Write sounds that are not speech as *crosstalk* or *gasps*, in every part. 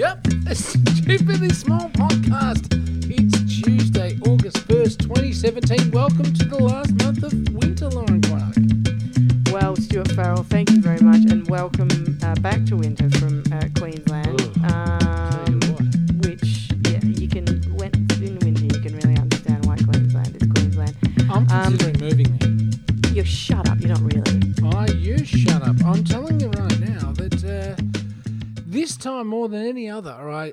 Yep, a stupidly small podcast. It's Tuesday, August 1st, 2017. Welcome to the last month of winter, Lorin Clark. Well, Stuart Farrell, thank you very much, and welcome uh, back to winter from this time more than any other, I,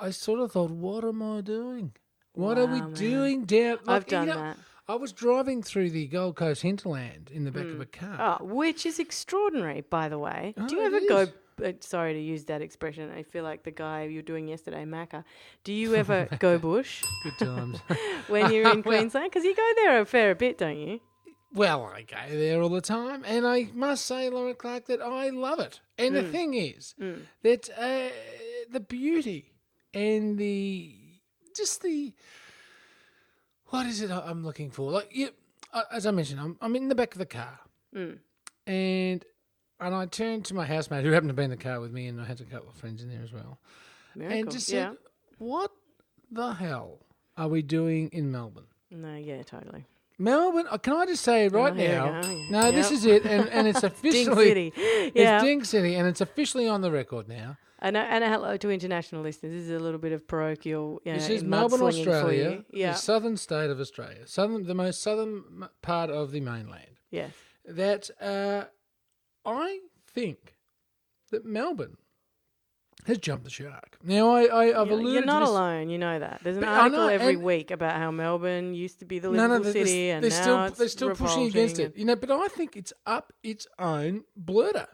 I sort of thought, what am I doing? What are we man. doing down? like, I've you done know, that. I was driving through the Gold Coast hinterland in the back of a car. Oh, which is extraordinary, by the way. Do you Oh, ever go? Uh, sorry to use that expression. I feel like the guy you were doing yesterday, Macca. Do you ever *laughs* go bush Good times. *laughs* when you're in *laughs* Queensland? Because you go there a fair bit, don't you? Well, I go there all the time, and I must say, Laura Clark, that I love it. And Mm. the thing is that uh, the beauty and the just the what is it I'm looking for? Like, you, uh, as I mentioned, I'm, I'm in the back of the car, Mm. and and I turned to my housemate who happened to be in the car with me, and I had a couple of friends in there as well, Miracle. and just yeah. said, "What the hell are we doing in Melbourne?" No, yeah, totally. Melbourne, uh, can I just say right Oh, now? No, this is it, and, and it's *laughs* Ding officially City. it's Yeah. Ding City, and it's officially on the record now. And a, and a hello to international listeners. This is a little bit of parochial. You know, This is Melbourne, Australia. Yeah. the southern state of Australia, southern, the most southern part of the mainland. yes. That uh, I think that Melbourne has jumped the shark. Now, I, I I've You're, alluded you're not to this. alone. You know that. There's an But I article know, every and- week about how Melbourne used to be the No, livable no, they're, city, they're, and they're now still it's they're still pushing against it, you know. But I think it's up its own blurter.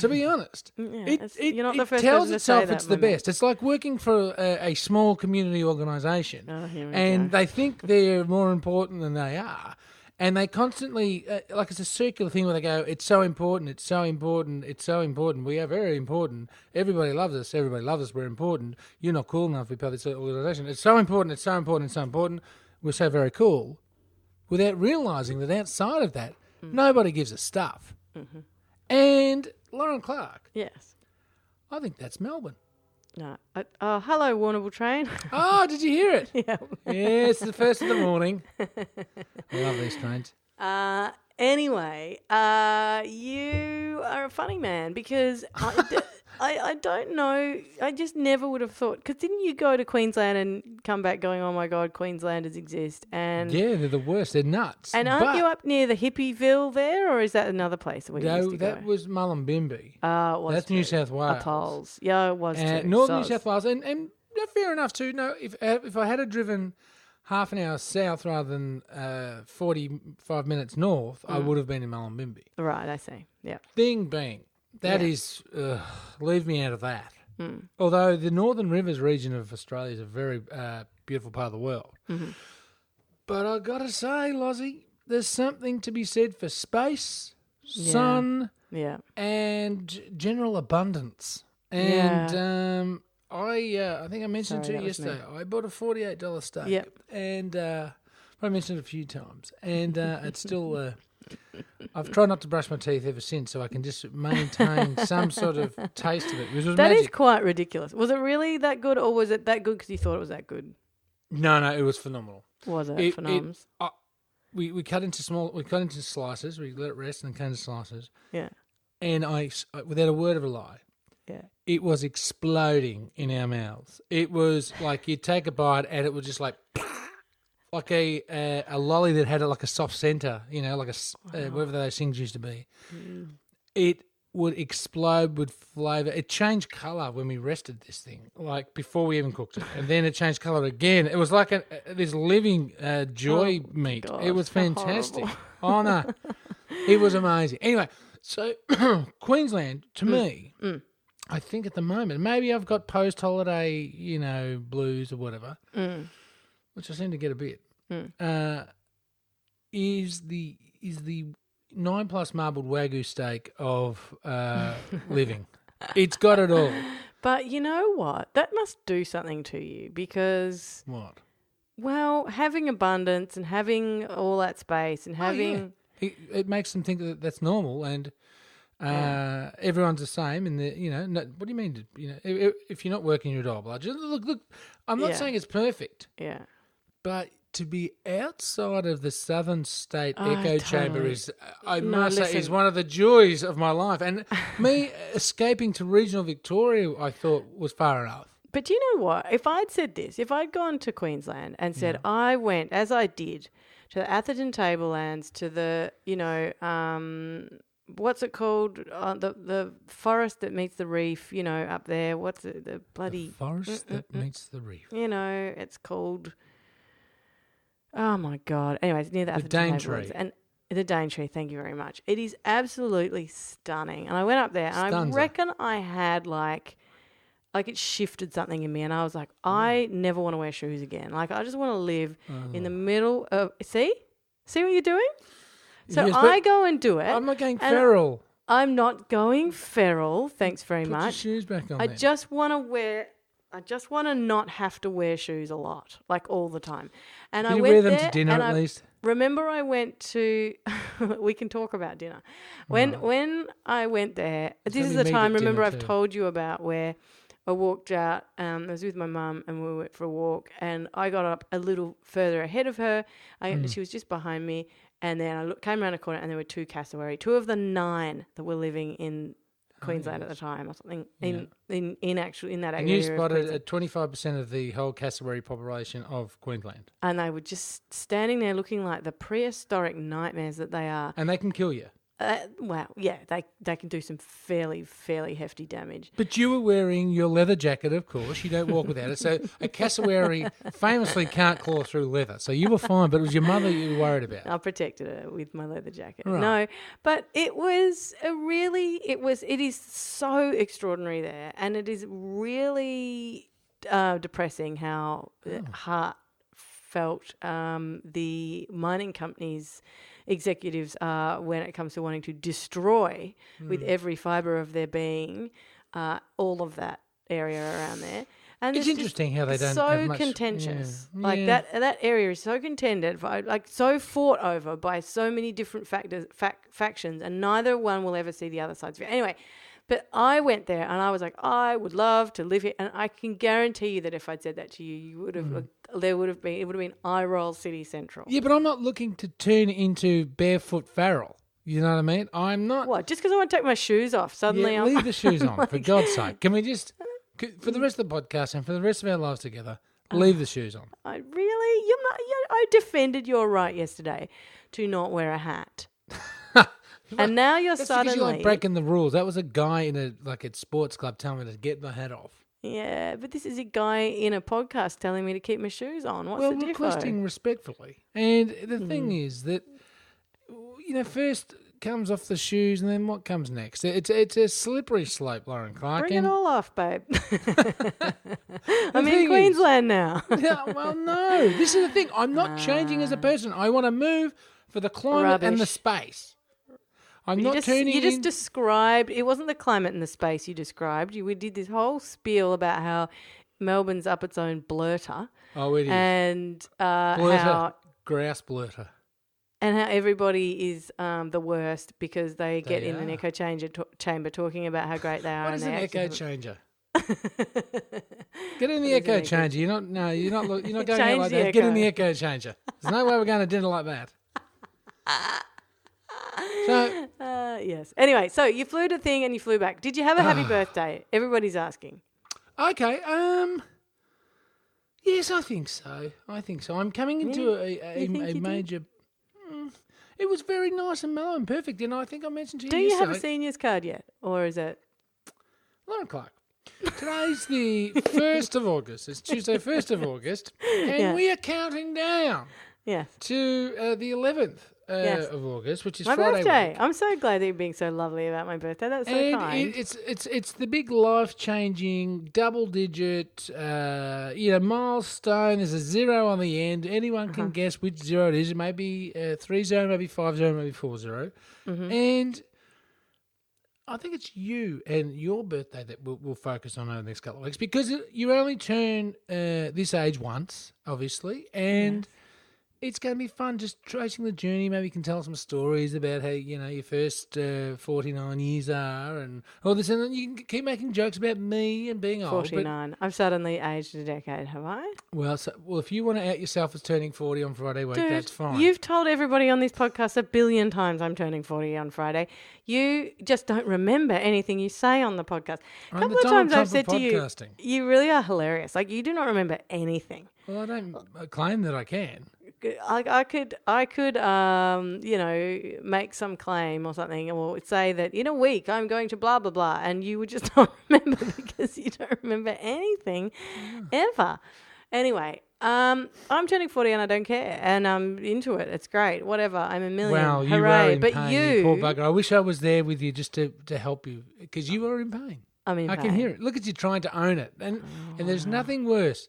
To be *laughs* honest, Yeah, it, it's- it, you're not it the first tells person to itself that, it's the best. It's like working for a, a small community organisation, Oh, here we and go. they think *laughs* they're more important than they are, and they constantly uh, like it's a circular thing where they go, "It's so important, it's so important, it's so important. We are very important. Everybody loves us. Everybody loves us. We're important. You're not cool enough to be part of this organisation. It's so important. It's so important. It's so important. We're so very cool." Without realising that outside of that, Mm. nobody gives a stuff. Mm-hmm. And Lorin Clark, yes. I think that's Melbourne. No. Uh, oh, hello, Warrnambool train. Oh, *laughs* did you hear it? yeah. yeah, it's the first of the morning. *laughs* I love these trains. Uh, anyway, uh, you are a funny man because I, *laughs* d- I, I don't know. I just never would have thought. Because didn't you go to Queensland and come back going, oh my God, Queenslanders exist? And Yeah, they're the worst. They're nuts. and aren't but, you up near the Hippieville there, or is that another place you No, used to that go? was Mullumbimby. Uh, it was That's New. South Wales. Atolls. Yeah, it was Uh, too. Northern New. South Wales. And, and fair enough, too. No, if, uh, if I had have driven half an hour south rather than uh, 45 minutes north, I Mm. would have been in Mullumbimby. Right, I see. Yeah. Thing being, that Yeah. is, leave me out of that. Mm. Although the Northern Rivers region of Australia is a very uh, beautiful part of the world. Mm-hmm. But i got to say, Lozzie, there's something to be said for space, Yeah. sun, Yeah. and general abundance. And um, I, uh, I think I mentioned Sorry, to you yesterday, I bought a forty-eight dollar steak, Yep. and uh, I mentioned it a few times, and uh, it's still. Uh, I've tried not to brush my teeth ever since, so I can just maintain *laughs* some sort of taste of it. Which was That is magic. quite ridiculous. Was it really that good, or was it that good because you thought it was that good? no, no, it was phenomenal. Was it, It- for it- uh, we we cut into small, we cut into slices. We let it rest and cut into slices. Yeah. And I, s- without a word of a lie, Yeah. it was exploding in our mouths. It was like you'd take a bite and it was just like *laughs* like a a, a lolly that had like a soft center, you know, like a s uh, whatever those things used to be. It would explode with flavor. It changed color when we rested this thing, like before we even cooked it, and then it changed color again. It was like a, this living uh, joy meat. God, it was fantastic. Oh no, it was amazing. Anyway, so *clears throat* Queensland to me, Mm. I think at the moment maybe I've got post holiday, you know, blues or whatever, Mm. Which I seem to get a bit. Mm. Uh, is the is the nine plus marbled wagyu steak of uh, *laughs* living? It's got it all. But you know what? That must do something to you because, What? well, having abundance and having all that space and Oh, yeah. having. It, it makes them think that that's normal, and Uh, everyone's the same, and the you know. No, what do you mean? You know, if, if you're not working your blood, look, look. I'm not Yeah. saying it's perfect, Yeah. But to be outside of the southern state Oh, echo chamber is, I No, must say, is one of the joys of my life. And *laughs* me escaping to regional Victoria, I thought was far enough. But do you know what? If I'd said this, if I'd gone to Queensland and said I went as I did to the Atherton Tablelands, to the you know um, what's it called uh, the the forest that meets the reef, you know up there. What's it? The bloody Forest that meets the reef. you know it's called. Oh my god! Anyways, near the, Atherton Daintree. Tablelands and. The Daintree, thank you very much. It is absolutely stunning. And I went up there and I reckon I had like like it shifted something in me and I was like, mm. I never want to wear shoes again. Like I just want to live in the oh. middle of see? See what you're doing? So Yes, I go and do it. I'm not going feral. I'm not going feral, thanks very Put your much. shoes back on. I then. just want to wear. I just want to not have to wear shoes a lot, like all the time. And I you went wear them there to dinner at I, least? Remember, I went to. *laughs* we can talk about dinner. When when I went there, this is the time. Remember, I've too. told you about where I walked out. Um, I was with my mum, and we went for a walk. And I got up a little further ahead of her. I, Mm. She was just behind me, and then I look, came around a corner, and there were two cassowary, two of the nine that were living in Queensland at the time, or something. In in in actual in that And area. you spotted at 25% of the whole cassowary population of Queensland. and they were just standing there looking like the prehistoric nightmares that they are. And they can kill you. Uh, wow, yeah, they they can do some fairly fairly hefty damage. But you were wearing your leather jacket, of course. You don't walk without it. So a cassowary famously can't claw through leather. So you were fine, but it was your mother you were worried about. I protected her with my leather jacket. Right. No, but it was a really it was it is so extraordinary there, and it is really uh, depressing how Oh. Heartfelt um, the mining companies executives are when it comes to wanting to destroy with Hmm. every fibre of their being uh, all of that area around there. And It's interesting how they don't so have much- contentious. yeah. Like Yeah. that that area is so contended, like so fought over by so many different factors, fac- factions, and neither one will ever see the other side's view. Anyway, but I went there and I was like, I would love to live here, and I can guarantee you that if I'd said that to you, you would have Mm. there would have been it would have been eye roll city central. Yeah, but I'm not looking to turn into barefoot Farrell. You know what I mean? I'm not. What? Just because I want to take my shoes off, suddenly Yeah, I'm leave the shoes *laughs* on, for God's sake. Can we just, *laughs* for the rest of the podcast and for the rest of our lives together, leave the shoes on? I really, you're not. You, I defended your right yesterday to not wear a hat, *laughs* and now you're That's suddenly you like breaking the rules. That was a guy in a like a sports club telling me to get my hat off. Yeah, but this is a guy in a podcast telling me to keep my shoes on. What's well, the difference? Well, requesting respectfully. And the Hmm. thing is that you know first comes off the shoes, and then what comes next? It's it's a slippery slope, Lorin Clark. Bring it all off, babe. *laughs* *laughs* I'm in is- Queensland now. *laughs* yeah, well, no. This is the thing. I'm not changing as a person. I want to move for the climate and the space. I'm you not just, turning you just in- described. It wasn't the climate and the space you described. You we did this whole spiel about how Melbourne's up its own blurter, oh, it is. and uh, blurter. how Grouse blurter. and how everybody is um, the worst because they get They in an echo changer to- chamber talking about how great they are. What is an echo changer? *laughs* Get in the What is an echo echo- changer. You're not. No, you're not. You're not *laughs* going out like that. Get in the echo changer. There's no way we're going to dinner like that. *laughs* So *laughs* Uh, yes. Anyway, so you flew to thing and you flew back. Did you have a happy *sighs* birthday? Everybody's asking. okay. Um. Yes, I think so. I think so. I'm coming into a, a, a, a major. Mm, it was very nice and mellow and perfect, and I think I mentioned to you. Do you have a seniors card yet, or is it? Lorin Clark. Today's the 1st of August. It's Tuesday, 1st of August. *laughs* And Yeah. we are counting down Yes. to uh, the 11th uh, Yes. of August, which is My Friday birthday. week. I'm so glad that you're being so lovely about my birthday. That's so And kind. it, it's it's it's the big life changing double digit uh, you know milestone. There's a zero on the end. Anyone Uh-huh. can guess which zero it is. It may be uh, three zero, maybe five zero, maybe four zero. Mm-hmm. And I think it's you and your birthday that we'll, we'll focus on over the next couple of weeks because you only turn uh, this age once, obviously, and it's going to be fun just tracing the journey. Maybe you can tell some stories about how you know your first uh, forty nine years are, and all this, and then you can keep making jokes about me and being old. Forty nine. I've suddenly aged a decade, have I? well, so, well, if you want to out yourself as turning forty on Friday week, Dude, that's fine. You've told everybody on this podcast a billion times I'm turning 40 on Friday. You just don't remember anything you say on the podcast. A couple of times I've said to you, you really are hilarious. Like, you do not remember anything. Well, I don't claim that I can. I, I could, I could, um, you know, make some claim or something, or say that in a week I'm going to blah blah blah, and you would just *laughs* not remember because you don't remember anything ever. Anyway, um, I'm turning forty and I don't care, and I'm into it. It's great. Whatever. I'm a million. Well, you Hooray! were in but pain, you, poor bugger. I wish I was there with you just to, to help you because you were in pain. I'm in I can hear it. Look at you trying to own it, and and there's nothing worse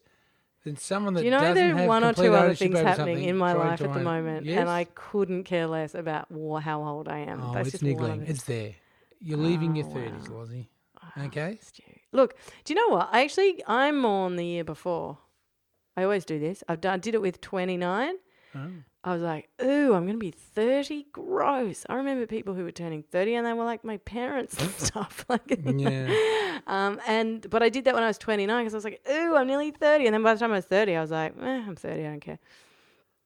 than someone that Do you know there are one or two other things happening in my life at the moment, Yes? and I couldn't care less about wha- how old I am. oh, That's it's niggling. It's there. You're leaving your Oh, thirties, Lozzie. Oh, okay. Stu. Look, do you know what? I actually I'm on the year before. I always do this. I've done, I did it with 29. Oh. I was like, ooh, I'm going to be 30. Gross. I remember people who were turning 30 and they were like my parents and *laughs* stuff. Like, Yeah. Um, and but I did that when I was 29 because I was like, ooh, I'm nearly 30. And then by the time I was 30, I was like, eh, I'm 30. I don't care.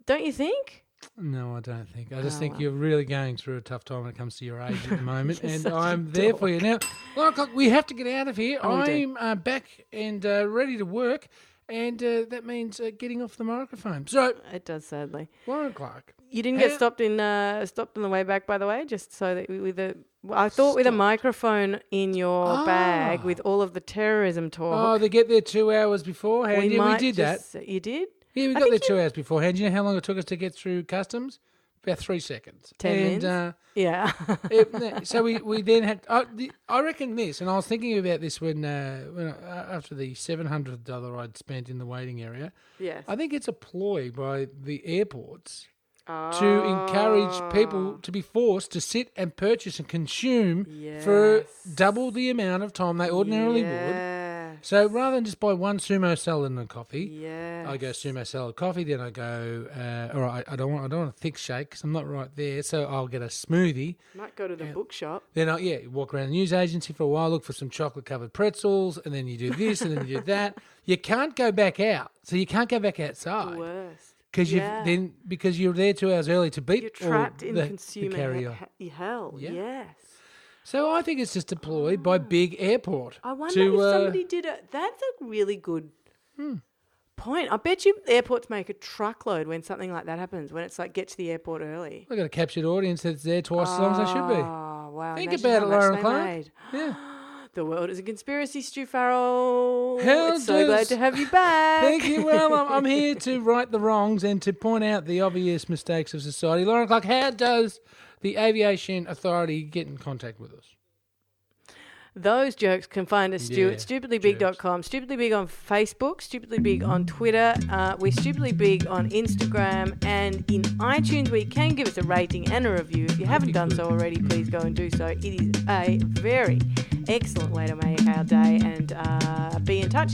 Don't you think? No, I don't think. I just Oh, think well. you're really going through a tough time when it comes to your age at the *laughs* moment, and I'm there for you now. Look, o'clock. we have to get out of here. Oh. I'm uh, back and uh, ready to work, and uh, that means uh, getting off the microphone. So, It does, sadly. Warren Clark, You didn't get stopped in uh, stopped on the way back, by the way, just so that with a. I thought with a Stopped. microphone in your bag Ah. with all of the terrorism talk. oh, they get there two hours beforehand. yeah, we did that. just- You did Yeah, we I got there think two hours beforehand. You know how long it took us to get through customs? About three seconds. Ten and, minutes? Uh, yeah. it, so we, we then had I, the, I reckon this, and I was thinking about this when uh, when uh, after the seven hundred dollar I'd spent in the waiting area. yes. I think it's a ploy by the airports to encourage people to be forced to sit and purchase and consume for double the amount of time they ordinarily would. So rather than just buy one sumo salad and a coffee, Yes. I go sumo salad coffee. Then I go, uh, all right, I don't want I don't want a thick shake because I'm not right there. So I'll get a smoothie. Might go to the bookshop. Then I yeah walk around the news agency for a while, look for some chocolate covered pretzels, and then you do this and then you do that. *laughs* You can't go back out, so you can't go back outside Worst. Because you Yeah. have then because you're there two hours early to beat You're trapped in the, the consumer carrier. he- he- hell. Yeah. Yes. So I think it's just deployed by big airport. I wonder to, if uh, somebody did it. That's a really good Hmm. point. I bet you airports make a truckload when something like that happens. When it's like get to the airport early. I've got a captured audience that's there twice as long as I should be. Oh wow! Think imagine about it, Lorin Clark. made. Yeah. *gasps* *gasps* The world is a conspiracy, Stu Farrell. How it's so glad to have you back. Thank you. Well, I'm, I'm *laughs* here to right the wrongs and to point out the obvious mistakes of society. Lorin Clark, how does the Aviation Authority get in contact with us? Those jokes can find us, Stu, Yeah, at stupidlybig.com, stupidly big on Facebook, stupidly big on Twitter. Uh, we're stupidly big on Instagram and in iTunes, where you can give us a rating and a review. If you haven't done so already, please go and do so. It is a very excellent way to make our day and uh, be in touch.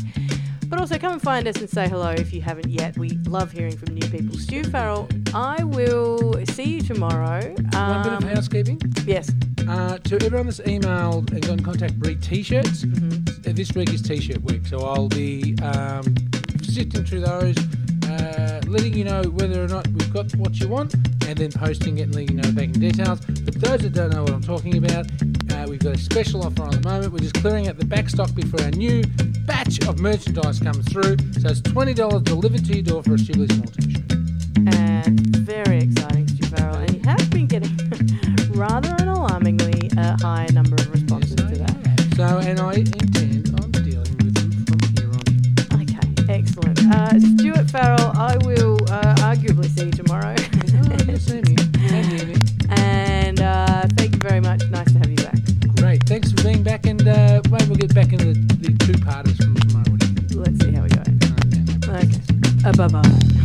But also come and find us and say hello if you haven't yet. We love hearing from new people. Stu Farrell, I will see you tomorrow. One bit of Um, housekeeping. yes. Uh, to everyone that's emailed and got in contact, read t-shirts. Uh, This week is t-shirt week, so I'll be um, sifting through those, uh, letting you know whether or not we've got what you want, and then posting it and letting you know the banking details. But those that don't know what I'm talking about, uh, we've got a special offer on the moment. We're just clearing out the back stock before our new batch of merchandise comes through. So it's twenty dollars delivered to your door for a Stupidly Small t-shirt. and very exciting, Stu Farrell. And you have been getting *laughs* rather an alarmingly uh, high number of responses to that. So, and I intend on dealing with them from here on. Okay, excellent. Uh, Stuart Farrell, I will uh, arguably see you tomorrow. *laughs* You see me. And hear me. and uh, thank you very much. Nice to have you back. Great. Thanks for being back, and uh, maybe we'll get back into the, the two parters from